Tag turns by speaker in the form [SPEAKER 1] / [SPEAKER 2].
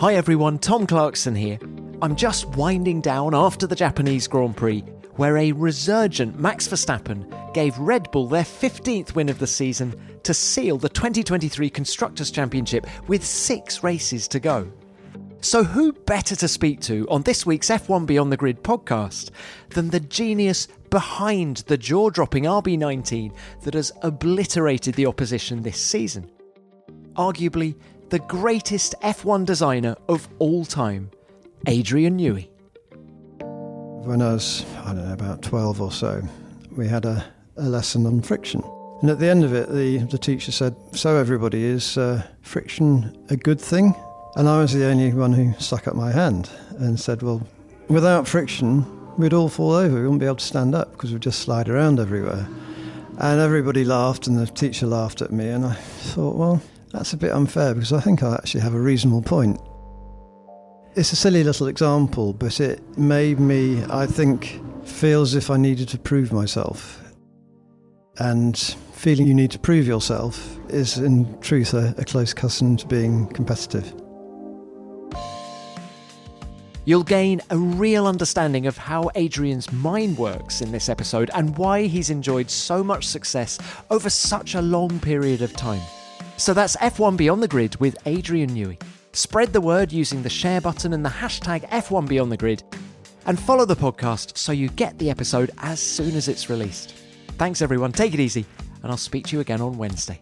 [SPEAKER 1] Hi everyone, Tom Clarkson here. I'm just winding down after the Japanese Grand Prix, where a resurgent Max Verstappen gave Red Bull their 15th win of the season to seal the 2023 Constructors' Championship with six races to go. So, who better to speak to on this week's F1 Beyond the Grid podcast than the genius behind the jaw dropping RB19 that has obliterated the opposition this season? Arguably, the greatest F1 designer of all time, Adrian Newey.
[SPEAKER 2] When I was, I don't know, about 12 or so, we had a, a lesson on friction. And at the end of it, the, the teacher said, So, everybody, is uh, friction a good thing? And I was the only one who stuck up my hand and said, Well, without friction, we'd all fall over. We wouldn't be able to stand up because we'd just slide around everywhere. And everybody laughed, and the teacher laughed at me. And I thought, Well, that's a bit unfair because I think I actually have a reasonable point. It's a silly little example, but it made me, I think, feel as if I needed to prove myself. And feeling you need to prove yourself is, in truth, a, a close cousin to being competitive.
[SPEAKER 1] You'll gain a real understanding of how Adrian's mind works in this episode and why he's enjoyed so much success over such a long period of time. So that's F1 Beyond the Grid with Adrian Newey. Spread the word using the share button and the hashtag F1 Beyond the Grid, and follow the podcast so you get the episode as soon as it's released. Thanks everyone, take it easy, and I'll speak to you again on Wednesday.